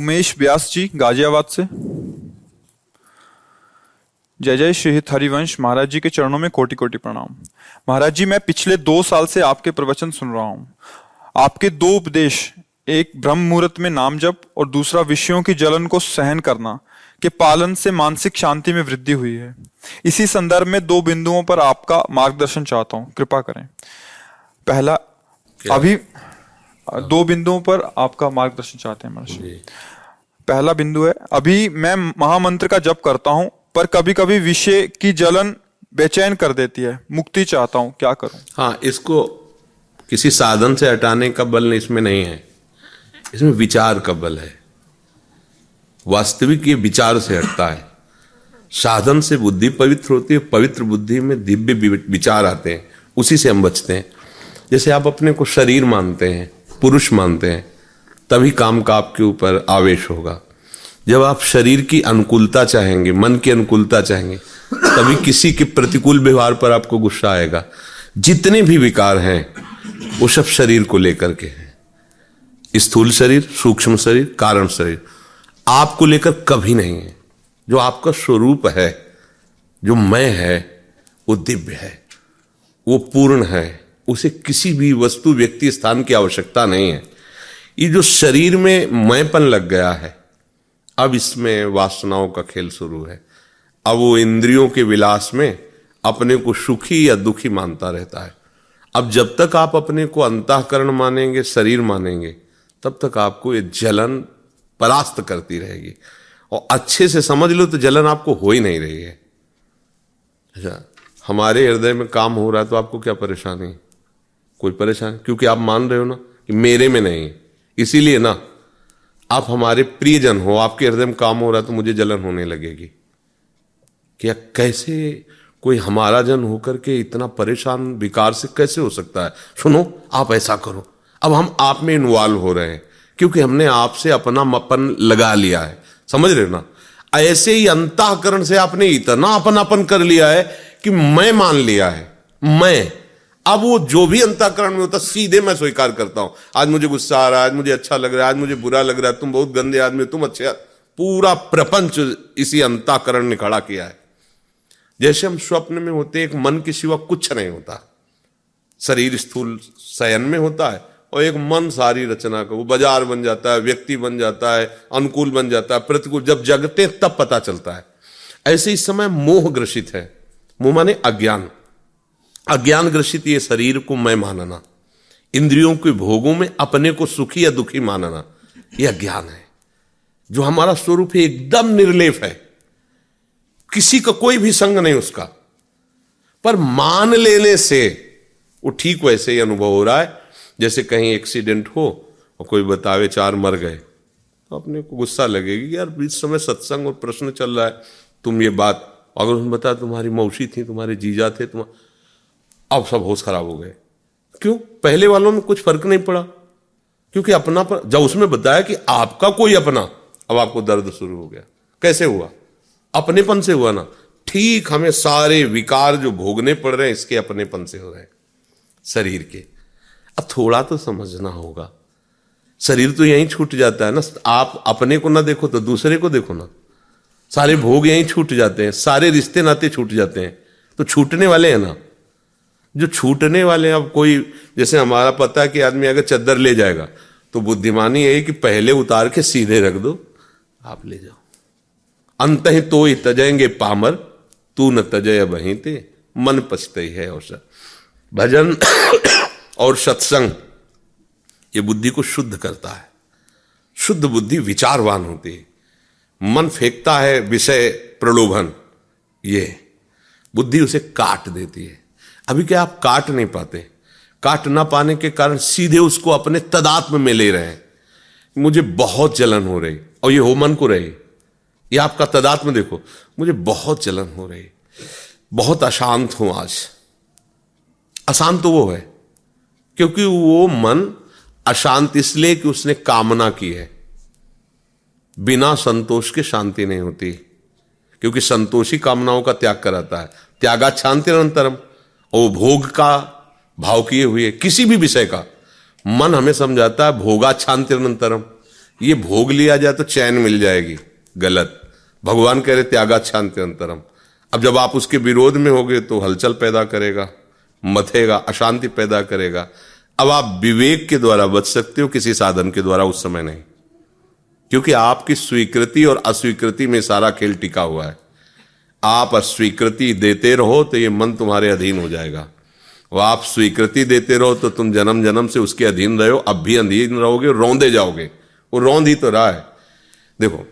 उमेश व्यास जी गाजियाबाद से। जय जय श्री हरिवंश महाराज जी के चरणों में कोटि कोटि प्रणाम। महाराज जी मैं पिछले दो साल से आपके प्रवचन सुन रहा हूँ। आपके दो उपदेश एक ब्रह्म मुहूर्त में नाम जप और दूसरा विषयों की जलन को सहन करना के पालन से मानसिक शांति में वृद्धि हुई है। इसी संदर्भ में दो बिंदुओं पर आपका मार्गदर्शन चाहता हूँ। कृपा करें। पहला अभी दो बिंदुओं पर आपका मार्गदर्शन चाहते हैं महर्षि पहला बिंदु है अभी मैं महामंत्र का जप करता हूँ पर कभी कभी विषय की जलन बेचैन कर देती है मुक्ति चाहता हूँ क्या करूँ? हाँ इसको किसी साधन से हटाने का बल इसमें नहीं है। इसमें विचार का बल है। वास्तविक ये विचार से हटता है। साधन से बुद्धि पवित्र होती है पवित्र बुद्धि में दिव्य विचार आते हैं उसी से हम बचते हैं। जैसे आप अपने को शरीर मानते हैं पुरुष मानते हैं, तभी काम का आपके ऊपर आवेश होगा। जब आप शरीर की अनुकूलता चाहेंगे, मन की अनुकूलता चाहेंगे, तभी किसी के प्रतिकूल व्यवहार पर आपको गुस्सा आएगा। जितने भी विकार हैं, वो सब शरीर को लेकर के हैं। स्थूल शरीर, सूक्ष्म शरीर, कारण शरीर, आपको लेकर कभी नहीं है। जो आपका स्वरूप है, जो मैं है, वो दिव्य है, वो पूर्ण है। उसे किसी भी वस्तु, व्यक्ति, स्थान की आवश्यकता नहीं है। ये जो शरीर में मैंपन लग गया है, अब इसमें वासनाओं का खेल शुरू है। अब वो इंद्रियों के विलास में अपने को सुखी या दुखी मानता रहता है। अब जब तक आप अपने को अंतकरण मानेंगे, शरीर मानेंगे, तब तक आपको ये जलन परास्त करती रहेगी। और अच्छे से समझ लो तो जलन आपको हो ही नहीं रही है। अच्छा हमारे हृदय में काम हो रहा है तो आपको क्या परेशानी? कोई परेशान? क्योंकि आप मान रहे हो ना कि मेरे में नहीं इसीलिए ना, आप हमारे प्रियजन हो, आपके हृदय में काम हो रहा तो मुझे जलन होने लगेगी। क्या कैसे कोई हमारा जन होकर के इतना परेशान, विकार से कैसे हो सकता है? सुनो, आप ऐसा करो। अब हम आप में इन्वॉल्व हो रहे हैं, क्योंकि हमने आपसे अपना मपन लगा लिया है। समझ रहे हो ना? ऐसे ही अंताकरण से आपने इतना अपनापन कर लिया है कि मैं मान लिया है। मैं अब वो जो भी अंताकरण में होता सीधे मैं स्वीकार करता हूँ। आज मुझे गुस्सा आ रहा है, आज मुझे अच्छा लग रहा है, आज मुझे बुरा लग रहा है, तुम बहुत गंदे आदमी तुम अच्छे पूरा प्रपंच इसी अंताकरण ने खड़ा किया है। जैसे हम स्वप्न में होते एक मन के सिवा कुछ नहीं होता। शरीर स्थूल शयन में होता है और एक मन सारी रचना का, वो बाज़ार बन जाता है, व्यक्ति बन जाता है, अनुकूल बन जाता है, प्रतिकूल, जब जगते तब पता चलता है। ऐसे इस समय मोह ग्रसित है। मोह माने अज्ञान। अज्ञान ग्रसित ये शरीर को मैं मानना, इंद्रियों के भोगों में अपने को सुखी या दुखी मानना यह अज्ञान है। जो हमारा स्वरूप है एकदम निर्लेप है। किसी का कोई भी संग नहीं उसका। पर मान लेने से वो ठीक वैसे ही अनुभव हो रहा है। जैसे कहीं एक्सीडेंट हो और कोई बतावे चार मर गए तो अपने को गुस्सा लगेगी यार इस समय सत्संग और प्रश्न चल रहा है, तुम ये बात, अगर उसने बताया तुम्हारी मौसी थी, तुम्हारे जीजा थे तुम अब सब होश खराब हो गए। क्यों? पहले वालों में कुछ फ़र्क नहीं पड़ा। क्योंकि अपना पर जब उसमें बताया कि आपका कोई अपना, अब आपको दर्द शुरू हो गया। कैसे हुआ? अपनेपन से हुआ ना। ठीक, हमें सारे विकार जो भोगने पड़ रहे हैं, इसके अपनेपन से हो रहे हैं। शरीर के। अब थोड़ा तो समझना होगा। शरीर तो यहीं छूट जाता है ना। आप अपने को ना देखो तो दूसरे को देखो ना। सारे भोग यहीं छूट जाते हैं। सारे रिश्ते नाते छूट जाते हैं। तो छूटने वाले हैं ना। जो छूटने वाले हैं, अब कोई, जैसे हमारा पता है कि आदमी अगर चद्दर ले जाएगा तो बुद्धिमानी यही कि पहले उतार के सीधे रख दो, आप ले जाओ। अंत ही तो ही तजेंगे पामर, तू न तजय वहीं ते, मन पछते है और भजन और सत्संग, ये बुद्धि को शुद्ध करता है। शुद्ध बुद्धि विचारवान होती है। मन फेंकता है विषय प्रलोभन, ये। बुद्धि उसे काट देती है। अभी क्या आप काट नहीं पाते? काट ना पाने के कारण सीधे उसको अपने तदात्म में ले रहे। हैं मुझे बहुत जलन हो रही। और ये हो मन को रही। ये आपका तदात्म देखो, मुझे बहुत जलन हो रही। बहुत अशांत हूँ आज। अशांत तो वो है, क्योंकि वो मन अशांत इसलिए कि उसने कामना की है। बिना संतोष के शांति नहीं होती, क्योंकि संतोषी कामनाओं का त्याग कराता है। त्यागा शांति निरंतरम। और भोग का भाव किए हुए किसी भी विषय का। मन हमें समझाता है भोगा शांति निरंतरम ये भोग लिया जाए तो चैन मिल जाएगी, गलत। भगवान कह रहे त्यागा अंतरम अब जब आप उसके विरोध में होगे तो हलचल पैदा करेगा, मथेगा, अशांति पैदा करेगा। अब आप विवेक के द्वारा बच सकते हो, किसी साधन के द्वारा उस समय नहीं। क्योंकि आपकी स्वीकृति और अस्वीकृति में सारा खेल टिका हुआ है। आप अस्वीकृति देते रहो तो ये मन तुम्हारे अधीन हो जाएगा। वो आप स्वीकृति देते रहो तो तुम जन्म जन्म से उसके अधीन रहो अब भी अधीन रहोगे, रौंदे जाओगे। वो रौंद ही तो रहा है। देखो,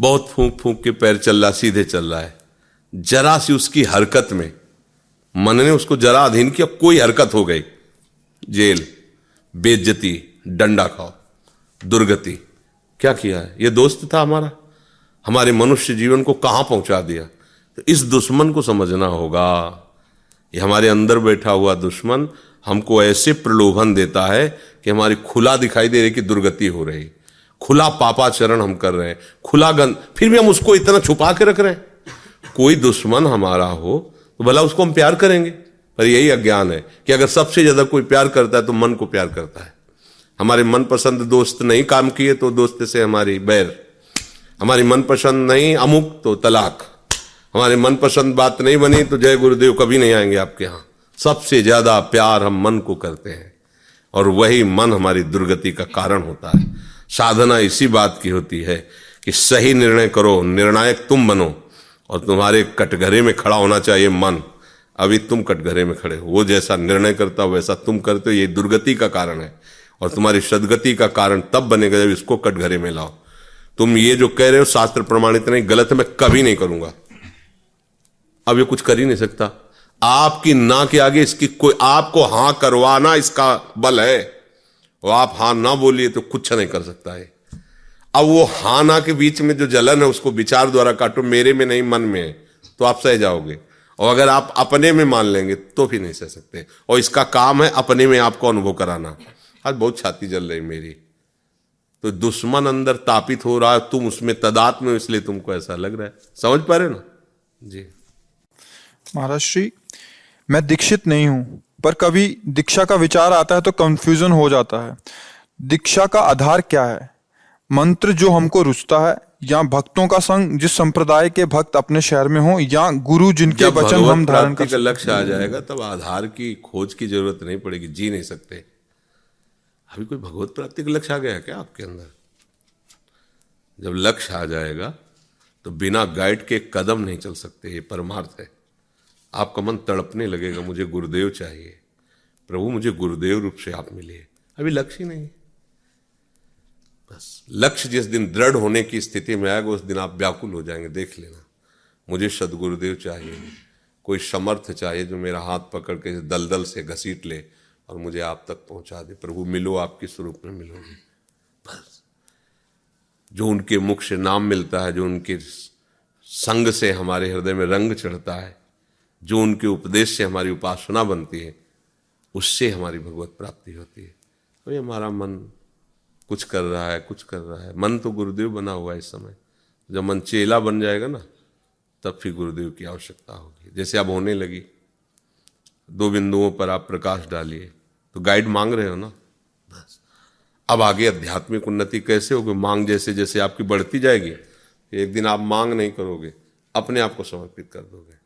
बहुत फूंक फूंक के पैर चल रहा, सीधे चल रहा है। जरा सी उसकी हरकत में, मन ने उसको जरा अधीन किया, कोई हरकत हो गई। जेल बेज्जती डंडा खाओ, दुर्गति। क्या किया है? ये दोस्त था हमारा? हमारे मनुष्य जीवन को कहाँ पहुँचा दिया? तो इस दुश्मन को समझना होगा। ये हमारे अंदर बैठा हुआ दुश्मन हमको ऐसे प्रलोभन देता है कि हमारी खुला दिखाई दे रही कि दुर्गति हो रही। खुला पापाचरण हम कर रहे हैं। खुला गंद फिर भी हम उसको इतना छुपा के रख रहे हैं। कोई दुश्मन हमारा हो तो भला उसको हम प्यार करेंगे? पर यही अज्ञान है कि अगर सबसे ज़्यादा कोई प्यार करता है तो मन को प्यार करता है। हमारे मनपसंद दोस्त नहीं काम किए तो दोस्त से हमारी बैर। हमारी मनपसंद नहीं, अमुक तो तलाक। हमारे मनपसंद बात नहीं बनी तो जय गुरुदेव कभी नहीं आएँगे आपके यहाँ। सबसे ज़्यादा प्यार हम मन को करते हैं और वही मन हमारी दुर्गति का कारण होता है। साधना इसी बात की होती है कि सही निर्णय करो, निर्णायक तुम बनो और तुम्हारे कटघरे में खड़ा होना चाहिए मन। अभी तुम कटघरे में खड़े हो, वो जैसा निर्णय करता हो वैसा तुम करते हो, ये दुर्गति का कारण है। और तुम्हारी सदगति का कारण तब बनेगा जब इसको कटघरे में लाओ। तुम ये जो कह रहे हो शास्त्र प्रमाणित नहीं गलत है, मैं कभी नहीं करूँगा। अब ये कुछ कर ही नहीं सकता। आपकी ना के आगे इसकी कोई, आपको हाँ करवाना इसका बल है। और आप हाँ ना बोलिए तो कुछ नहीं कर सकता है। अब वो हाँ ना के बीच में जो जलन है, उसको विचार द्वारा काटो, मेरे में नहीं, मन में है। तो आप सह जाओगे। और अगर आप अपने में मान लेंगे तो भी नहीं सह सकते। और इसका काम है अपने में आपको अनुभव कराना। आज बहुत छाती जल रही मेरी। तो दुश्मन अंदर तापित हो रहा है तुम उसमें तदात में इसलिए तुमको ऐसा लग रहा है। समझ पा रहे ना? जी। महाराज श्री मैं दीक्षित नहीं हूँ पर कभी दीक्षा का विचार आता है तो कंफ्यूजन हो जाता है। दीक्षा का आधार क्या है? मंत्र जो हमको रुचता है या भक्तों का संग जिस संप्रदाय के भक्त अपने शहर में हो या गुरु जिनके वचन हम धारण कर लक्ष्य आ जाएगा तब आधार की खोज की ज़रूरत नहीं पड़ेगी जी नहीं सकते। अभी कोई भगवत प्राप्ति का लक्ष्य आ गया क्या आपके अंदर? जब लक्ष्य आ जाएगा तो बिना गाइड के कदम नहीं चल सकते, ये परमार्थ है। आपका मन तड़पने लगेगा, मुझे गुरुदेव चाहिए। प्रभु, मुझे गुरुदेव रूप से आप मिलिए। अभी लक्ष्य ही नहीं। बस, लक्ष्य जिस दिन दृढ़ होने की स्थिति में आएगा, उस दिन आप व्याकुल हो जाएँगे, देख लेना। मुझे सदगुरुदेव चाहिए, कोई समर्थ चाहिए जो मेरा हाथ पकड़ के दलदल से घसीट ले। और मुझे आप तक पहुँचा दे। प्रभु, मिलो, आपके स्वरूप में मिलोगे बस। जो उनके मुख से नाम मिलता है, जो उनके संग से हमारे हृदय में रंग चढ़ता है, जो उनके उपदेश से हमारी उपासना बनती है, उससे हमारी भगवत प्राप्ति होती है। ये हमारा मन कुछ कर रहा है, कुछ कर रहा है। मन तो गुरुदेव बना हुआ है इस समय। जब मन चेला बन जाएगा ना, तब फिर गुरुदेव की आवश्यकता होगी। जैसे अब होने लगी, दो बिंदुओं पर आप प्रकाश डालिए। तो गाइड मांग रहे हो ना? बस। अब आगे आध्यात्मिक उन्नति कैसे होगी? मांग जैसे जैसे आपकी बढ़ती जाएगी, एक दिन आप मांग नहीं करोगे, अपने आप को समर्पित कर दोगे।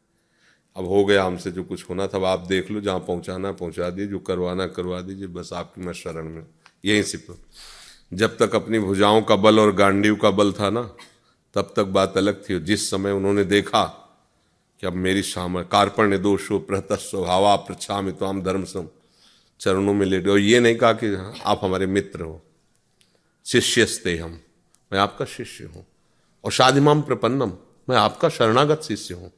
अब हो गया हमसे जो कुछ होना था आप देख लो जहाँ पहुंचाना पहुँचा दीजिए, जो करवाना करवा दीजिए, बस आपकी मैं शरण में यहीं से जब तक अपनी भुजाओं का बल और गांडीव का बल था ना, तब तक बात अलग थी। जिस समय उन्होंने देखा कि अब मेरी शाम कार्पण्य दोषो प्रहत स्वभावा प्रच्छा तो धर्म सम चरणों में लेटे और ये नहीं कहा कि आप हमारे मित्र हो। शिष्यस्ते हम। मैं आपका शिष्य हूँ। और शादिमाम प्रपन्नम। मैं आपका शरणागत शिष्य हूँ।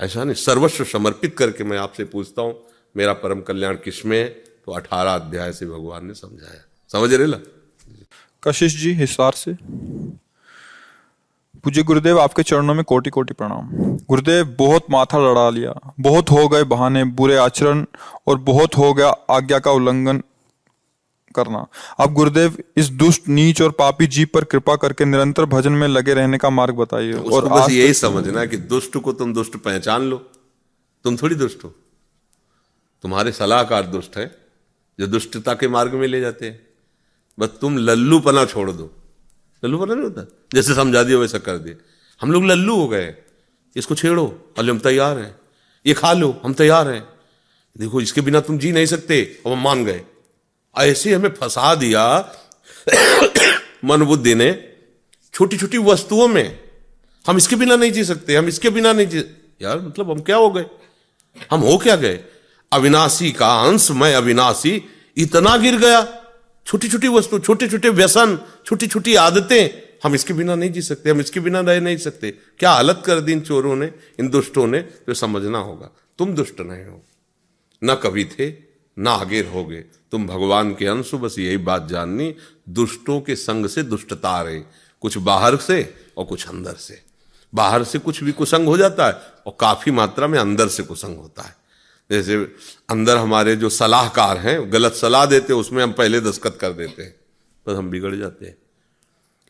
ऐसा नहीं, सर्वस्व समर्पित करके मैं आपसे पूछता हूँ, मेरा परम कल्याण किसमें है? तो अठारह अध्याय से भगवान ने समझाया। समझ रहे ला कशिश जी, हिसार से। पूज्य गुरुदेव आपके चरणों में कोटि कोटि प्रणाम। गुरुदेव बहुत माथा लड़ा लिया। बहुत हो गए बहाने बुरे आचरण और बहुत हो गया आज्ञा का उल्लंघन करना। अब गुरुदेव इस दुष्ट नीच और पापी जीव पर कृपा करके निरंतर भजन में लगे रहने का मार्ग बताइए। तो और बस यही समझना कि दुष्ट को तुम दुष्ट पहचान लो। तुम थोड़ी दुष्ट हो। तुम्हारे सलाहकार दुष्ट है जो दुष्टता के मार्ग में ले जाते हैं। बस तुम लल्लू पना छोड़ दो। लल्लू पना नहीं होता जैसे समझा दिया वैसा कर दिए। हम लोग लल्लू हो गए। इसको छेड़ो। अल्ले, हम तैयार हैं। ये खा लो, हम तैयार हैं। देखो, इसके बिना तुम जी नहीं सकते। हम मान गए। ऐसे हमें फंसा दिया मन बुद्धि ने छोटी छोटी वस्तुओं में। हम इसके बिना नहीं जी सकते। हम इसके बिना नहीं जी यार मतलब हम क्या हो गए? हम हो क्या गए? अविनाशी का अंश मैं अविनाशी इतना गिर गया। छोटी छोटी वस्तु छोटे छोटे व्यसन छोटी छोटी आदतें, हम इसके बिना नहीं जी सकते, हम इसके बिना रह नहीं सकते। क्या हालत कर दी इन चोरों ने, इन दुष्टों ने तो समझना होगा? तुम दुष्ट नहीं हो। न कभी थे, ना आगे रहोगे। तुम भगवान के अंश बस यही बात जाननी। दुष्टों के संग से दुष्टता रहे कुछ बाहर से और कुछ अंदर से। बाहर से कुछ भी कुसंग हो जाता है और काफ़ी मात्रा में अंदर से कुसंग होता है। जैसे अंदर हमारे जो सलाहकार हैं, गलत सलाह देते हैं, उसमें हम पहले दस्खत कर देते हैं बस हम बिगड़ जाते हैं।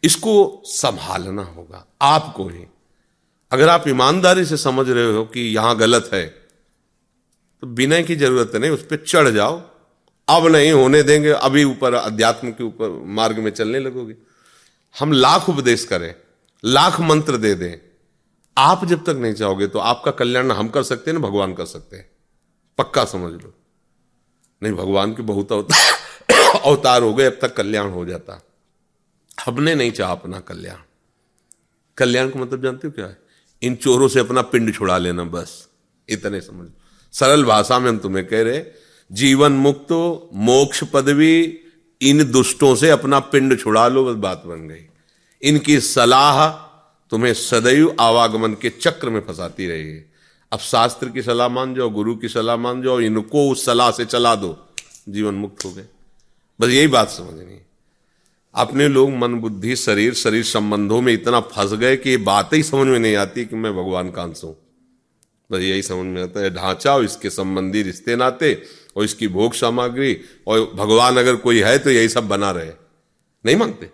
इसको संभालना होगा, आपको ही। अगर आप ईमानदारी से समझ रहे हो कि यहाँ गलत है तो विनय की ज़रूरत नहीं, उस पर चढ़ जाओ। अब नहीं होने देंगे, अभी ऊपर, अध्यात्म के ऊपर मार्ग में चलने लगोगे। हम लाख उपदेश करें, लाख मंत्र दे दें। आप जब तक नहीं चाहोगे तो आपका कल्याण हम कर सकते हैं, ना भगवान कर सकते हैं। पक्का समझ लो। नहीं, भगवान के बहुत अवतार हो गए, अब तक कल्याण हो जाता। हमने नहीं चाहा अपना कल्याण। कल्याण का मतलब जानते हो क्या है? इन चोरों से अपना पिंड छुड़ा लेना बस। इतने समझ सरल भाषा में हम तुम्हें कह रहे जीवन मुक्त, मोक्ष पदवी, इन दुष्टों से अपना पिंड छुड़ा लो, बस बात बन गई। इनकी सलाह तुम्हें सदैव आवागमन के चक्र में फंसाती रहेगी अब शास्त्र की सलाह मान जाओ, गुरु की सलाह मान जाओ, इनको उस सलाह से चला दो, जीवन मुक्त हो गए। बस यही बात समझनी अपने लोग मन बुद्धि, शरीर शरीर संबंधों में इतना फंस गए कि ये बात ही समझ में नहीं आती कि मैं भगवान का अंश हूँ। बस यही समझ में आता है, ढांचा और इसके संबंधी रिश्ते नाते और इसकी भोग सामग्री और भगवान अगर कोई है तो यही सब बना रहे। नहीं मांगते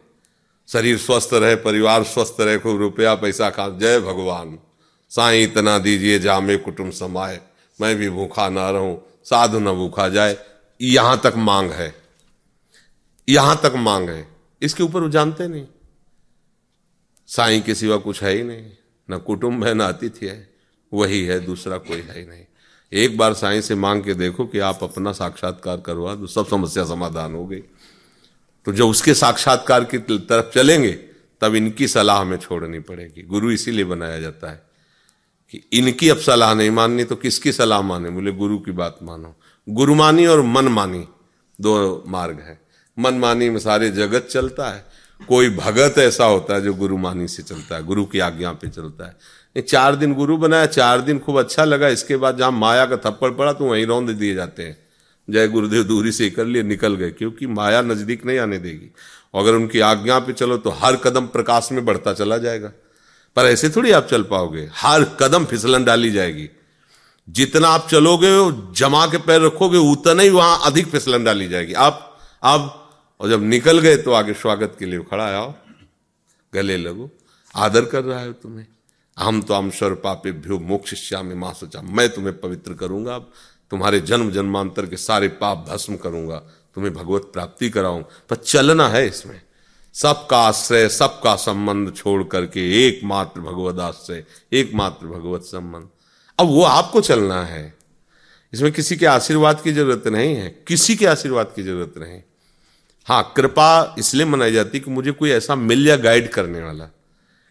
शरीर स्वस्थ रहे, परिवार स्वस्थ रहे, खूब रुपया, पैसा खा, जय भगवान। साई इतना दीजिए जामे कुटुंब समाए मैं भी भूखा ना रहूँ, साधु न भूखा जाए, यहाँ तक मांग है। यहाँ तक मांग है। इसके ऊपर वो जानते नहीं। साई के सिवा कुछ है ही नहीं। ना कुटुंब है, न अतिथि है। वही है, दूसरा कोई है ही नहीं। एक बार साई से मांग के देखो कि आप अपना साक्षात्कार करवा दो, सब समस्या समाधान हो गई। तो जब उसके साक्षात्कार की तरफ़ चलेंगे, तब इनकी सलाह हमें छोड़नी पड़ेगी। गुरु इसीलिए बनाया जाता है। कि इनकी अब सलाह नहीं माननी तो किसकी सलाह माने? बोले, गुरु की बात मानो। गुरुमानी और मन मानी दो मार्ग है। मन मानी में सारे जगत चलता है। कोई भगत ऐसा होता है जो गुरुमानी से चलता है, गुरु की आज्ञा पे चलता है। चार दिन गुरु बनाया, चार दिन खूब अच्छा लगा। इसके बाद जहाँ माया का थप्पड़ पड़ा तो वहीं रौंद दिए जाते हैं। जय गुरुदेव, दूरी से कर लिए, निकल गए, क्योंकि माया नज़दीक नहीं आने देगी। अगर उनकी आज्ञा पे चलो तो हर कदम प्रकाश में बढ़ता चला जाएगा। पर ऐसे थोड़ी आप चल पाओगे। हर कदम फिसलन डाली जाएगी। जितना आप चलोगे, जमा के पैर रखोगे, उतना ही वहाँ अधिक फिसलन डाली जाएगी। आप अब और जब निकल गए तो आगे स्वागत के लिए खड़ा आओ। गले लगो। आदर कर रहा है तुम्हें। हम तो हम स्वर पापे भ्यो मोक्ष में माँ सोचा। मैं तुम्हें पवित्र करूँगा। तुम्हारे जन्म जन्मांतर के सारे पाप भस्म करूँगा। तुम्हें भगवत प्राप्ति कराऊं। पर चलना है इसमें। सबका आश्रय, सबका संबंध छोड़ करके एकमात्र भगवत आश्रय, एकमात्र भगवत संबंध। अब वो आपको चलना है। इसमें किसी के आशीर्वाद की ज़रूरत नहीं है। किसी के आशीर्वाद की ज़रूरत नहीं। हाँ कृपा इसलिए मनाई जाती कि मुझे कोई ऐसा मिल या गाइड करने वाला।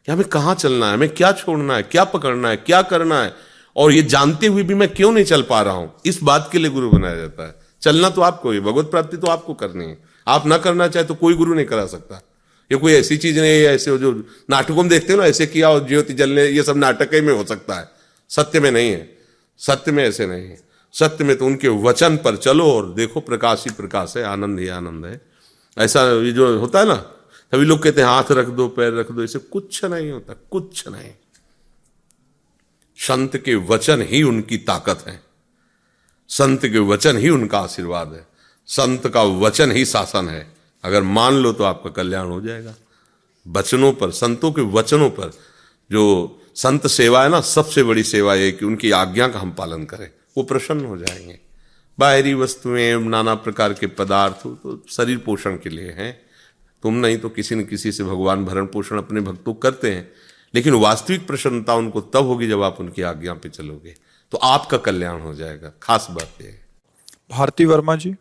कि हमें कहाँ चलना है? हमें क्या छोड़ना है? क्या पकड़ना है? क्या करना है? और ये जानते हुए भी मैं क्यों नहीं चल पा रहा हूँ? इस बात के लिए गुरु बनाया जाता है। चलना तो आपको ही। भगवत प्राप्ति तो आपको करनी है। आप ना करना चाहे तो कोई गुरु नहीं करा सकता। ये कोई ऐसी चीज़ नहीं है, ऐसे जो नाटकों में देखते हो ना, ऐसे किया और ज्योति जलने, ये सब नाटक ही में हो सकता है। सत्य में नहीं है। सत्य में ऐसे नहीं है। सत्य में तो उनके वचन पर चलो और देखो, प्रकाश ही प्रकाश है, आनंद ही आनंद है। ऐसा ये जो होता है ना सभी लोग कहते हैं, हाथ रख दो, पैर रख दो, ऐसे कुछ नहीं होता, कुछ नहीं। संत के वचन ही उनकी ताकत है। संत के वचन ही उनका आशीर्वाद है। संत का वचन ही शासन है। अगर मान लो तो आपका कल्याण हो जाएगा। वचनों पर, संतों के वचनों पर, जो संत सेवा है ना, सबसे बड़ी सेवा है कि उनकी आज्ञा का हम पालन करें। वो प्रसन्न हो जाएँगे। बाहरी वस्तुएँ, नाना प्रकार के पदार्थ तो शरीर पोषण के लिए हैं। तुम नहीं तो किसी न किसी से भगवान भरण पोषण अपने भक्तों करते हैं। लेकिन वास्तविक प्रसन्नता उनको तब होगी जब आप उनकी आज्ञा पे चलोगे। तो आपका कल्याण हो जाएगा। खास बात यह भारती वर्मा जी?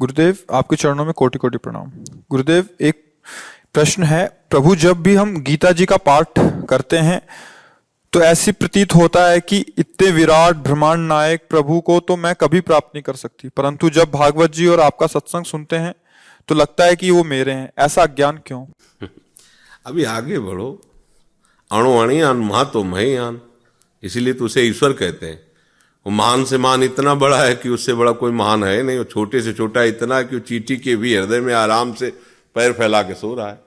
गुरुदेव, आपके चरणों में कोटि कोटि प्रणाम। गुरुदेव, एक प्रश्न है, प्रभु, जब भी हम गीता जी का पाठ करते हैं तो ऐसी प्रतीत होता है कि इतने विराट, ब्रह्मांड नायक प्रभु को तो मैं कभी प्राप्त नहीं कर सकती। परंतु जब भागवत जी और आपका सत्संग सुनते हैं तो लगता है कि वो मेरे हैं। ऐसा ज्ञान क्यों? अभी आगे बढ़ो। अणु, अणियान महा तो महीयान। इसीलिए तो उसे ईश्वर कहते हैं। वो महान से महान इतना बड़ा है कि उससे बड़ा कोई महान है नहीं, वो छोटे से छोटा इतना है कि वो चीटी के भी हृदय में आराम से पैर फैला के सो रहा है।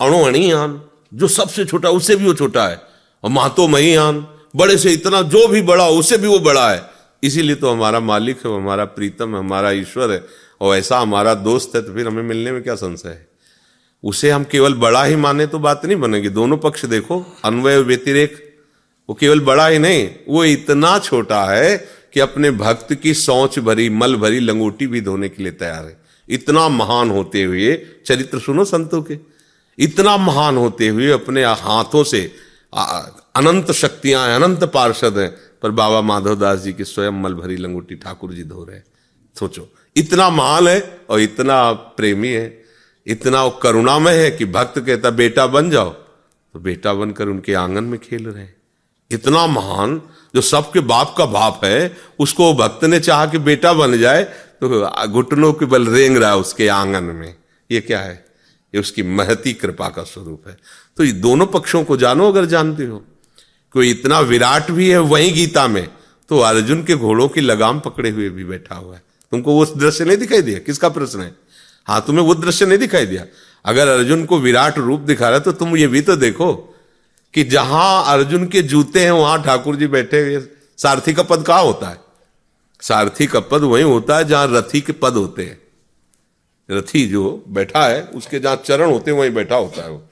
अणु अणियान, जो सबसे छोटा, उससे भी वो छोटा है। और महतो महीयान, बड़े से इतना, जो भी बड़ा उससे भी वो बड़ा है। इसीलिए तो हमारा मालिक है, हमारा प्रीतम है, हमारा ईश्वर है। और ऐसा हमारा दोस्त है तो फिर हमें मिलने में क्या संशय है? उसे हम केवल बड़ा ही माने तो बात नहीं बनेगी। दोनों पक्ष देखो, अन्वय व्यतिरेक वो केवल बड़ा ही नहीं, वो इतना छोटा है कि अपने भक्त की सोच भरी, मल भरी लंगोटी भी धोने के लिए तैयार है। इतना महान होते हुए, चरित्र सुनो संतों के, इतना महान होते हुए अपने हाथों से अनंत शक्तियाँ हैं, अनंत पार्षद हैं, पर बाबा माधवदास जी की स्वयं मल भरी लंगोटी ठाकुर जी धो रहे हैं। सोचो, इतना महान है और इतना प्रेमी है, इतना करुणामय है कि भक्त कहता, बेटा बन जाओ। तो बेटा बनकर उनके आँगन में खेल रहे हैं। इतना महान, जो सबके बाप का बाप है, उसको भक्त ने चाहा कि बेटा बन जाए तो घुटनों के बल रेंग रहा है उसके आँगन में। ये क्या है? ये उसकी महती कृपा का स्वरूप है। तो ये दोनों पक्षों को जानो अगर जानते हो। कोई इतना विराट भी है वही गीता में तो अर्जुन के घोड़ों की लगाम पकड़े हुए भी बैठा हुआ है। तुमको वो दृश्य नहीं दिखाई दिया? किसका प्रश्न है? हाँ तुम्हें वो दृश्य नहीं दिखाई दिया? अगर अर्जुन को विराट रूप दिखा रहा है तो तुम ये भी तो देखो। कि जहाँ अर्जुन के जूते हैं, वहाँ ठाकुर जी बैठे हुए सारथी का पद कहा होता है? सारथी का पद वही होता है जहाँ रथी के पद होते हैं। रथी जो बैठा है, उसके जहाँ चरण होते हैं, वहीं बैठा होता है वो।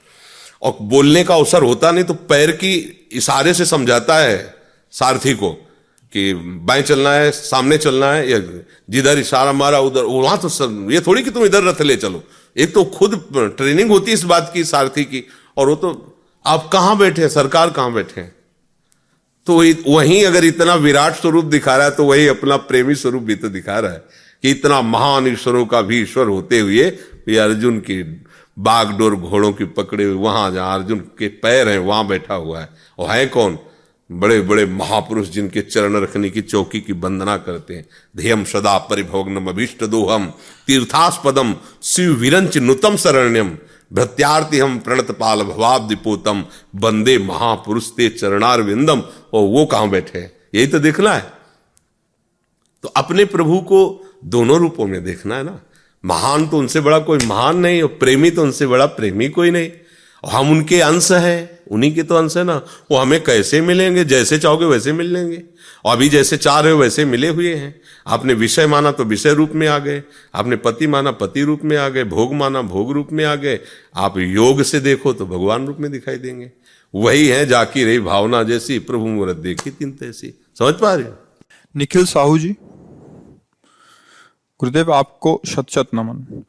और बोलने का अवसर होता नहीं तो पैर की इशारे से समझाता है सारथी को कि बाएँ चलना है, सामने चलना है, या जिधर इशारा मारा, उधर वहाँ तो सब, ये थोड़ी कि तुम इधर रथ ले चलो। एक तो खुद ट्रेनिंग होती है इस बात की, सारथी की, और वो तो आप कहाँ बैठे सरकार कहाँ बैठे तो वहीं अगर इतना विराट स्वरूप दिखा रहा है तो वही अपना प्रेमी स्वरूप भी तो दिखा रहा है कि इतना महान ईश्वरों का भी ईश्वर होते हुए अर्जुन की बागडोर घोड़ों की पकड़े हुए वहाँ जहाँ अर्जुन के पैर हैं, वहाँ बैठा हुआ है। और है कौन? बड़े बड़े महापुरुष जिनके चरण रखने की चौकी की वंदना करते हैं। ध्यम सदा परिभोग्नम अभिष्ट दोहम तीर्थास्पदम शिव विरंच नुतम शरण्यम। भृत्यार्थी हम प्रणत पाल भवाब दिपोतम बंदे महापुरुष ते चरणार विंदम और वो कहाँ बैठे यही तो देखना है। तो अपने प्रभु को दोनों रूपों में देखना है ना। महान तो उनसे बड़ा कोई महान नहीं, और प्रेमी तो उनसे बड़ा प्रेमी कोई नहीं। और हम उनके अंश हैं, उन्हीं के तो अंश है ना। वो हमें कैसे मिलेंगे? जैसे चाहोगे वैसे मिल लेंगे। अभी जैसे चार है, वैसे मिले हुए हैं। आपने विषय माना तो विषय रूप में आ गए। आपने पति माना, पति रूप में आ गए। भोग माना, भोग रूप में आ गए। आप योग से देखो तो भगवान रूप में दिखाई देंगे। वही है जाकी रही भावना जैसी, प्रभु मुहूर्त देखी तीन तैसी। समझ पा रहे हो? निखिल साहू जी, गुरुदेव आपको शत शत नमन।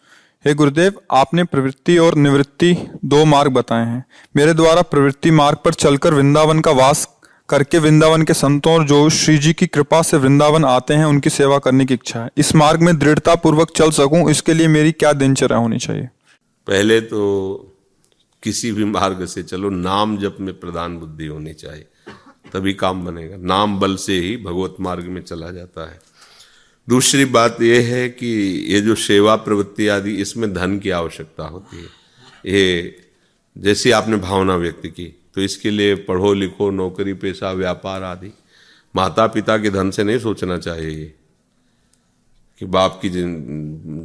हे गुरुदेव, आपने प्रवृत्ति और निवृत्ति दो मार्ग बताए हैं। मेरे द्वारा प्रवृत्ति मार्ग पर चलकर वृंदावन का वास करके वृंदावन के संतों और जो श्री जी की कृपा से वृंदावन आते हैं, उनकी सेवा करने की इच्छा है। इस मार्ग में दृढ़ता पूर्वक चल सकूँ, इसके लिए मेरी क्या दिनचर्या होनी चाहिए? पहले तो किसी भी मार्ग से चलो, नाम जप में प्रधान बुद्धि होनी चाहिए, तभी काम बनेगा। नाम बल से ही भगवत मार्ग में चला जाता है। दूसरी बात यह है कि ये जो सेवा प्रवृत्ति आदि, इसमें धन की आवश्यकता होती है। ये जैसी आपने भावना व्यक्त की तो इसके लिए पढ़ो लिखो, नौकरी, पेशा, व्यापार आदि। माता पिता के धन से नहीं सोचना चाहिए कि बाप की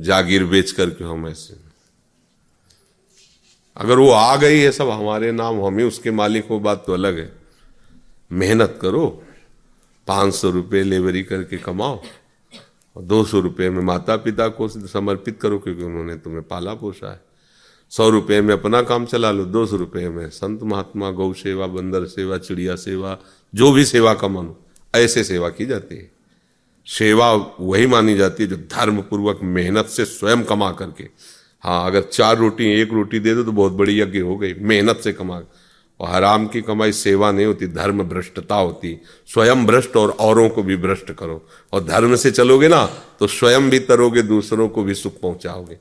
जागीर बेच करके हम ऐसे। अगर वो आ गई है सब, हमारे नाम, हम ही उसके मालिक हो, बात तो अलग है। मेहनत करो, पाँच सौ रुपये लेबरी करके कमाओ, और दो सौ रुपये में माता पिता को समर्पित करो, क्योंकि उन्होंने तुम्हें पाला पोसा है। सौ रुपये में अपना काम चला लो, दो सौ रुपये में। संत महात्मा, गौ सेवा, बंदर सेवा, चिड़िया सेवा, जो भी सेवा का मानो, ऐसे सेवा की जाती है। सेवा वही मानी जाती है जो धर्म पूर्वक मेहनत से स्वयं कमा करके। हाँ अगर चार रोटी, एक रोटी दे दो तो बहुत बड़ी यज्ञ हो गई, मेहनत से कमा। और हराम की कमाई सेवा नहीं होती, धर्म भ्रष्टता होती। स्वयं भ्रष्ट और औरों को भी भ्रष्ट करो। और धर्म से चलोगे ना तो स्वयं भी तरोगे, दूसरों को भी सुख पहुंचाओगे।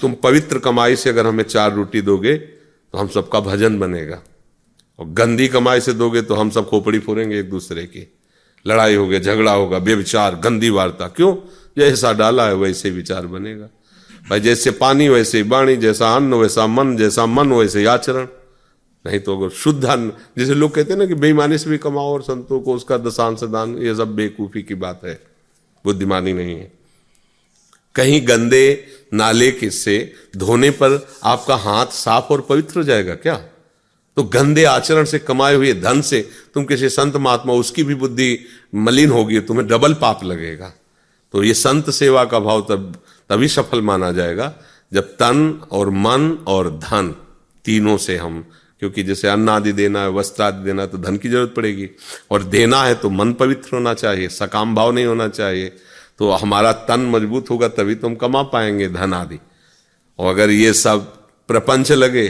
तुम पवित्र कमाई से अगर हमें चार रोटी दोगे तो हम सबका भजन बनेगा। और गंदी कमाई से दोगे तो हम सब खोपड़ी फोड़ेंगे एक दूसरे की। लड़ाई होगी, झगड़ा होगा बेविचार गंदी वार्ता। क्यों? जैसा डाला है, वैसे विचार बनेगा। भाई, जैसे पानी, वैसे बाणी, जैसा अन्न, वैसा मन, जैसा मन, वैसे आचरण। नहीं तो अगर शुद्ध अन्न, जैसे लोग कहते हैं ना कि बेईमानी से भी कमाओ और संतों को उसका दशांश दान, ये सब बेकूफी की बात है। बुद्धिमानी नहीं है। कहीं गंदे नाले के से धोने पर आपका हाथ साफ़ और पवित्र हो जाएगा क्या? तो गंदे आचरण से, कमाए हुए धन से तुम किसी संत महात्मा, उसकी भी बुद्धि मलिन होगी, तुम्हें डबल पाप लगेगा। तो ये संत सेवा का भाव तब, तभी सफल माना जाएगा जब तन और मन और धन तीनों से हम, क्योंकि जैसे अन्न आदि देना है, वस्त्र आदि देना है तो धन की ज़रूरत पड़ेगी। और देना है तो मन पवित्र होना चाहिए, सकाम भाव नहीं होना चाहिए। तो हमारा तन मज़बूत होगा, तभी तो हम कमा पाएँगे धन आदि। और अगर ये सब प्रपंच लगे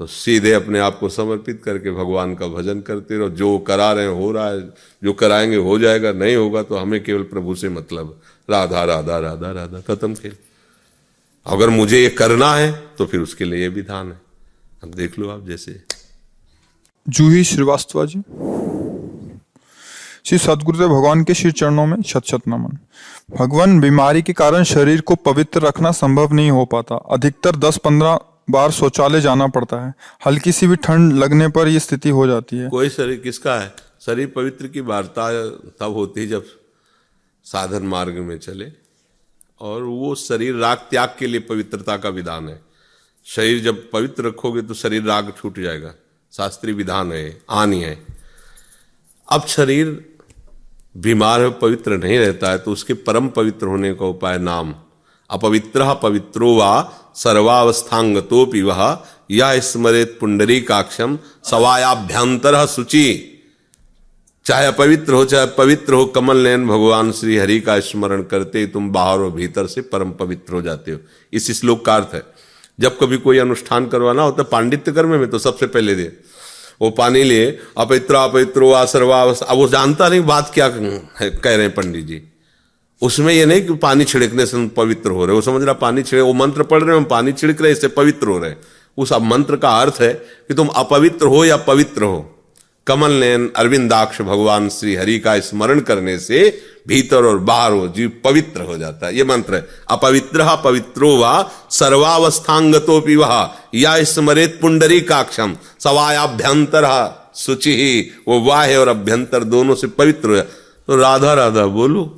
तो सीधे अपने आप को समर्पित करके भगवान का भजन करते रहो। जो करा रहे हो रहा है, जो कराएँगे, हो जाएगा, नहीं होगा तो हमें केवल प्रभु से मतलब राधा राधा राधा राधा, खत्म खेल। अगर मुझे ये करना है तो फिर उसके लिए ये विधान है। अब देख लो आप जैसे। जूही श्रीवास्तव जी। श्री सदगुरुदेव भगवान के श्री चरणों में शत शत नमन। भगवान बीमारी के कारण शरीर को पवित्र रखना संभव नहीं हो पाता। अधिकतर दस पंद्रह बार शौचालय जाना पड़ता है। हल्की सी भी ठंड लगने पर यह स्थिति हो जाती है। कोई शरीर किसका है? शरीर पवित्र की वार्ता तब होती है जब साधन मार्ग में चले। और वो शरीर राग त्याग के लिए पवित्रता का विधान है। शरीर जब पवित्र रखोगे तो शरीर राग छूट जाएगा। शास्त्रीय विधान है, आनी है। अब शरीर बीमार है, पवित्र नहीं रहता है तो उसके परम पवित्र होने का उपाय नाम अपवित्र पवित्रो वा सर्वावस्थांगतोपि वह या स्मरेत पुंडरी काक्षम सवायाभ्यंतर शुचि। चाहे अपवित्र हो, चाहे पवित्र हो, कमल नयन भगवान श्री हरि का स्मरण करते तुम बाहर और भीतर से परम पवित्र हो जाते हो। इस श्लोक का अर्थ है। जब कभी कोई अनुष्ठान करवाना होता है पांडित्य कर्म में तो सबसे पहले दे। वो पानी लिए। अपित्र अपित्रो आसरवा अब वो जानता नहीं बात क्या कह रहे हैं पंडित जी। उसमें ये नहीं कि पानी छिड़कने से पवित्र हो रहे वो समझ रहा पानी छिड़े वो मंत्र पढ़ रहे हैं, हम पानी छिड़क रहे इससे पवित्र हो रहे उस मंत्र का अर्थ है कि तुम अपवित्र हो या पवित्र हो। कमल नयन, अरविंदाक्ष भगवान श्री हरि का स्मरण करने से भीतर और बाहर हो जीव पवित्र हो जाता है। ये मंत्र है, अपवित्र पवित्रो व सर्वावस्थांगतो वह या स्मरित पुंडरी काक्षम सवायाभ्यंतर शुचि। ही वो वाह और अभ्यंतर दोनों से पवित्र हो तो राधा राधा बोलो।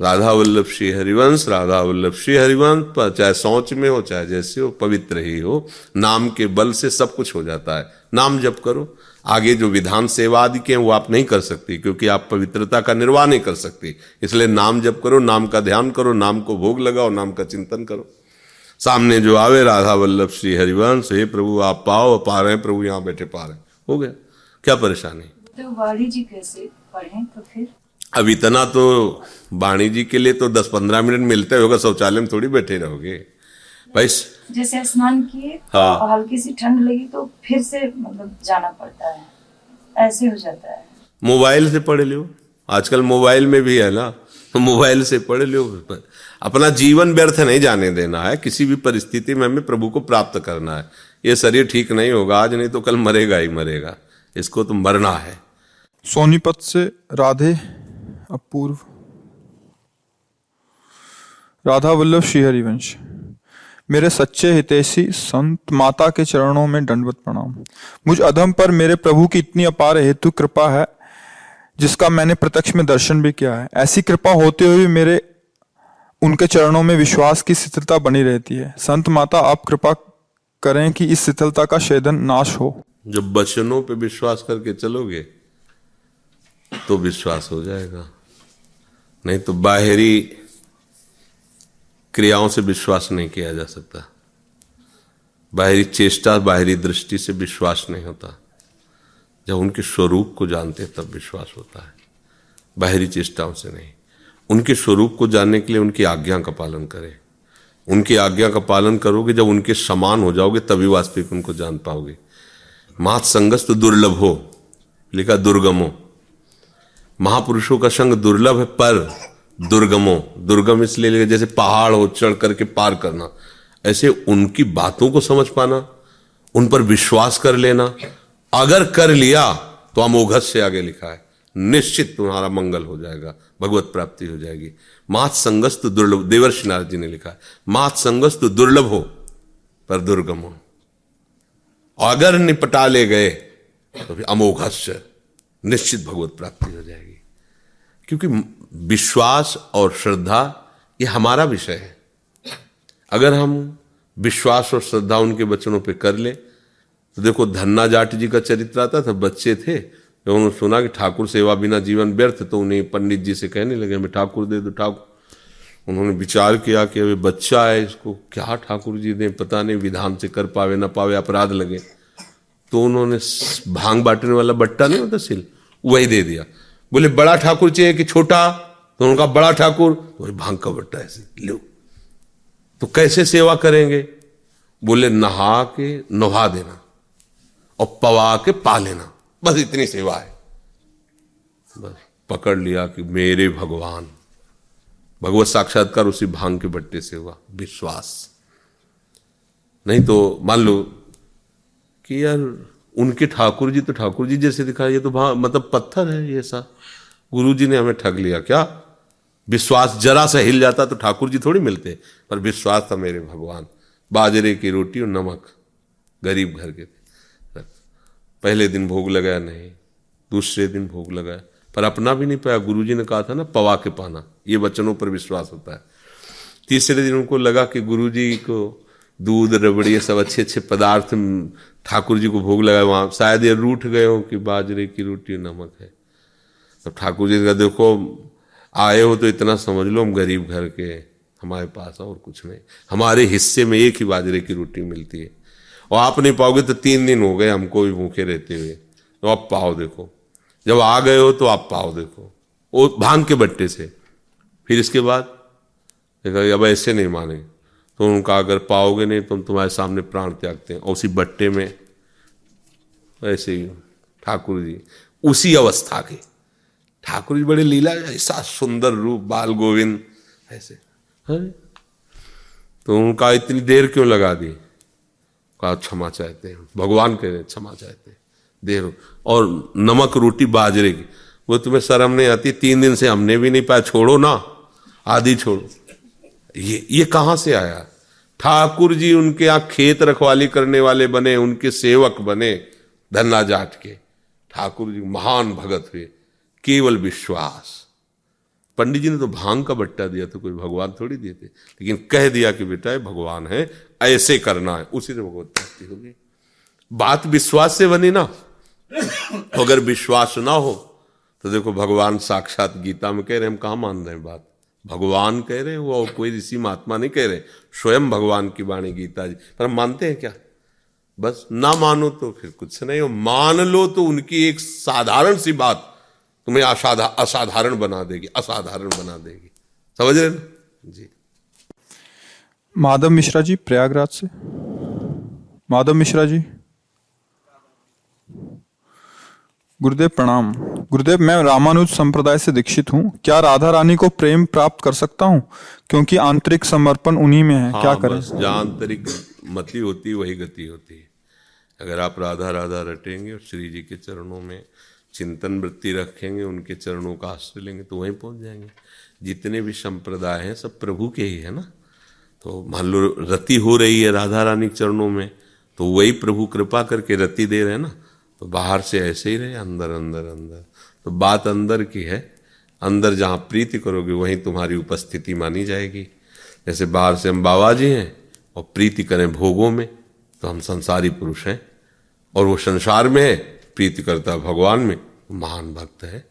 राधा वल्लभ श्री हरिवंश, राधा वल्लभ श्री हरिवंश चाहे सोच में हो, चाहे जैसे हो, पवित्र ही हो। नाम के बल से सब कुछ हो जाता है। नाम जप करो। आगे जो विधान सेवा आदि के हैं वो आप नहीं कर सकती क्योंकि आप पवित्रता का निर्वाह नहीं कर सकती। इसलिए नाम जप करो नाम का ध्यान करो नाम को भोग लगाओ नाम का चिंतन करो। सामने जो आवे राधा वल्लभ श्री हरिवंश हे प्रभु आप पाओ पा रहे हैं प्रभु यहाँ बैठे पा रहे हैं। हो गया। क्या परेशानी? तो वाणी जी कैसे पढ़ें तो फिर? अब इतना तो वाणी जी के लिए तो दस पंद्रह मिनट मिलते होगा शौचालय में थोड़ी बैठे रहोगे। भाई जैसे स्नान किए हाँ। और हल्की सी ठंड लगी तो फिर से मतलब जाना पड़ता है। ऐसे हो जाता है। मोबाइल से पढ़ लो आजकल मोबाइल में भी है ना तो मोबाइल से पढ़ लो अपना जीवन व्यर्थ नहीं जाने देना है। किसी भी परिस्थिति में हमें प्रभु को प्राप्त करना है। ये शरीर ठीक नहीं होगा आज नहीं तो कल मरेगा ही मरेगा। इसको तो मरना है। सोनीपत से राधे अपूर्व। राधा वल्लभ श्री हरिवंश मेरे सच्चे हितैषी संत माता के चरणों में दंडवत प्रणाम। मुझ अधम पर मेरे प्रभु की इतनी अपार हेतु कृपा है, जिसका मैंने प्रत्यक्ष में दर्शन भी किया है। ऐसी कृपा होते हुए मेरे उनके चरणों में विश्वास की शिथिलता बनी रहती है। संत माता, आप कृपा करें कि इस शिथिलता का शेदन नाश हो। जब वचनों पे विश्वास करके चलोगे तो विश्वास हो जाएगा। नहीं तो बाहरी क्रियाओं से विश्वास नहीं किया जा सकता। बाहरी चेष्टा, बाहरी दृष्टि से विश्वास नहीं होता। जब उनके स्वरूप को जानते तब विश्वास होता है। बाहरी चेष्टाओं से नहीं। उनके स्वरूप को जानने के लिए उनकी आज्ञा का पालन करें। उनकी आज्ञा का पालन करोगे, जब उनके समान हो जाओगे, तभी वास्तविक उनको जान पाओगे। मात संगस तो दुर्लभ हो, लिखा दुर्गमो। महापुरुषों का संग दुर्लभ है पर दुर्गमो। दुर्गम इसलिए जैसे पहाड़ हो, चढ़ करके पार करना। ऐसे उनकी बातों को समझ पाना, उन पर विश्वास कर लेना। अगर कर लिया तो अमोघत से आगे लिखा है, निश्चित तुम्हारा मंगल हो जाएगा, भगवत प्राप्ति हो जाएगी। मात संगस्त दुर्लभ देवर्षि नारद जी ने लिखा है मात संगस्त दुर्लभ हो, पर दुर्गम हो। अगर निपटा ले गए तो फिर अमोघस्य, निश्चित भगवत प्राप्ति हो जाएगी। क्योंकि विश्वास और श्रद्धा, ये हमारा विषय है। अगर हम विश्वास और श्रद्धा उनके वचनों पे कर ले तो देखो धन्ना जाट जी का चरित्र आता था, बच्चे थे, जब उन्होंने सुना कि ठाकुर सेवा बिना जीवन व्यर्थ तो उन्हें पंडित जी से कहने लगे, हमें ठाकुर दे दो, ठाकुर। उन्होंने विचार किया कि अभी बच्चा है, इसको क्या ठाकुर जी दें, पता नहीं, विधान से कर पावे, ना पावे, अपराध लगे। तो उन्होंने भाँग बांटने वाला बट्टा नहीं होता, सिल, वही दे दिया। बोले, बड़ा ठाकुर चाहिए कि छोटा? तो उनका बड़ा ठाकुर। बोले, भाँग का बट्टा ऐसे, लो। तो कैसे सेवा करेंगे? बोले नहा के नहा देना और पवा के पा लेना। बस इतनी सेवा है। बस पकड़ लिया कि मेरे भगवान, भगवत साक्षात्कार उसी भाँग के बट्टे से हुआ, विश्वास। नहीं तो मान लो कि यार उनके ठाकुर जी तो ठाकुर जी जैसे दिखा ये तो मतलब पत्थर है ये ऐसा। गुरु जी ने हमें ठग लिया, क्या? विश्वास जरा सा हिल जाता तो ठाकुर जी थोड़ी मिलते, पर विश्वास था मेरे भगवान। बाजरे की रोटी और नमक, गरीब घर के थे। पहले दिन भोग लगाया नहीं, दूसरे दिन भोग लगाया, पर अपना भी नहीं पाया। गुरु जी ने कहा था ना, पवा के पाना, ये वचनों पर विश्वास होता है। तीसरे दिन उनको लगा कि गुरु जी को दूध, रबड़ी, ये सब अच्छे अच्छे पदार्थ ठाकुर जी को भोग लगाए वहाँ। शायद ये रूठ गए हो कि बाजरे की रोटी नमक है। तो ठाकुर जी का देखो, आए हो तो इतना समझ लो, हम गरीब घर के हमारे पास और कुछ नहीं। हमारे हिस्से में एक ही बाजरे की रोटी मिलती है। और आप नहीं पाओगे तो तीन दिन हो गए हमको भी भूखे रहते हुए। तो आप पाओ देखो। जब आ गए हो तो आप पाओ देखो। वो भाँग के बट्टे से। फिर इसके बाद? देखा, अब ऐसे नहीं माने। तो उनका अगर पाओगे नहीं तो हम तुम्हारे सामने प्राण त्यागते हैं। उसी बट्टे में, ऐसे ही, ठाकुर जी, उसी अवस्था के। ठाकुर जी बड़े लीला, ऐसा सुंदर रूप, बाल गोविंद, ऐसे। है। तो उनका इतनी देर क्यों लगा दी? कहा, क्षमा चाहते हैं। भगवान कह रहे क्षमा चाहते हैं। देर और नमक रोटी बाजरे की। वो तुम्हें शर्म नहीं आती? तीन दिन से हमने भी नहीं पाया। छोड़ो ना। आधी छोड़ो। ये ये कहाँ से आया? ठाकुर जी उनके यहाँ खेत रखवाली करने वाले बने, उनके सेवक बने, धन्ना जाट के। ठाकुर जी महान भगत हुए, केवल विश्वास। पंडित जी ने तो भाँग का बट्टा दिया तो कोई भगवान थोड़ी दिए थे लेकिन कह दिया कि बेटा, ये भगवान है, ऐसे करना है, उसी से भगवत प्राप्ति होगी। बात विश्वास से बनी ना। अगर विश्वास ना हो तो देखो भगवान साक्षात गीता में कह रहे हम कहा मान रहे हैं बात? भगवान कह रहे हैं वो, और कोई ऋषि महात्मा नहीं कह रहे स्वयं भगवान की वाणी गीता जी। पर मानते हैं क्या? बस ना मानो तो फिर कुछ नहीं। हो मान लो तो उनकी एक साधारण सी बात तुम्हें असाधा, असाधारण बना देगी, असाधारण बना देगी। समझ रहे ना? जी। माधव मिश्रा जी प्रयागराज से। माधव मिश्रा जी। गुरुदेव प्रणाम। गुरुदेव मैं रामानुज संप्रदाय से दीक्षित हूँ। क्या राधा रानी को प्रेम प्राप्त कर सकता हूँ? क्योंकि आंतरिक समर्पण उन्हीं में है। हाँ, क्या करें जहाँ आंतरिक मति होती वही गति होती है। अगर आप राधा राधा रटेंगे और श्री जी के चरणों में चिंतन वृत्ति रखेंगे उनके चरणों का आश्रय लेंगे तो वहीं पहुँच जाएँगे। जितने भी संप्रदाय हैं सब प्रभु के ही है ना? तो मान लो रति हो रही है राधा रानी के चरणों में तो वही प्रभु कृपा करके रति दे रहे हैं ना? तो बाहर से ऐसे ही रहे, अंदर अंदर अंदर। तो बात अंदर की है। अंदर जहाँ प्रीति करोगे, वहीं तुम्हारी उपस्थिति मानी जाएगी। जैसे बाहर से हम बाबा जी हैं, और प्रीति करें भोगों में तो हम संसारी पुरुष हैं, और वो संसार में है, प्रीति करता भगवान में महान भक्त है।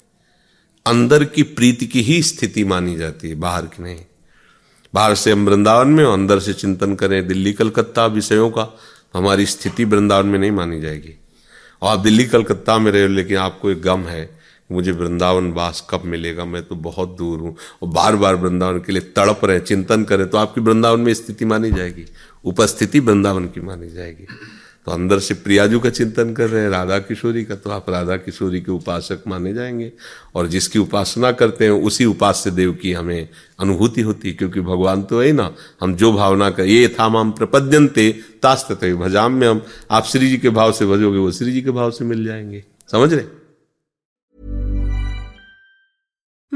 अंदर की प्रीति की ही स्थिति मानी जाती है, बाहर की नहीं। बाहर से हम वृंदावन में, और अंदर से चिंतन करें दिल्ली कलकत्ता विषयों का तो हमारी स्थिति वृंदावन में नहीं मानी जाएगी। आप दिल्ली, कलकत्ता में रहे हो, लेकिन आपको एक गम है मुझे वृंदावन वास कब मिलेगा, मैं तो बहुत दूर हूँ। और बार बार वृंदावन के लिए तड़प रहे चिंतन करें तो आपकी वृंदावन में स्थिति मानी जाएगी, उपस्थिति वृंदावन की मानी जाएगी। तो अंदर से प्रियाजू का चिंतन कर रहे हैं, राधा किशोरी का तो आप राधा किशोरी के उपासक माने जाएँगे। और जिसकी उपासना करते हैं, उसी उपास्य देव की हमें अनुभूति होती है, क्योंकि भगवान तो है ना। हम जो भावना कर, ये था हम प्रपद्यंते तास्त भजाम में हम आप श्री जी के भाव से भजोगे, वो श्री जी के भाव से मिल जाएँगे। समझ रहे?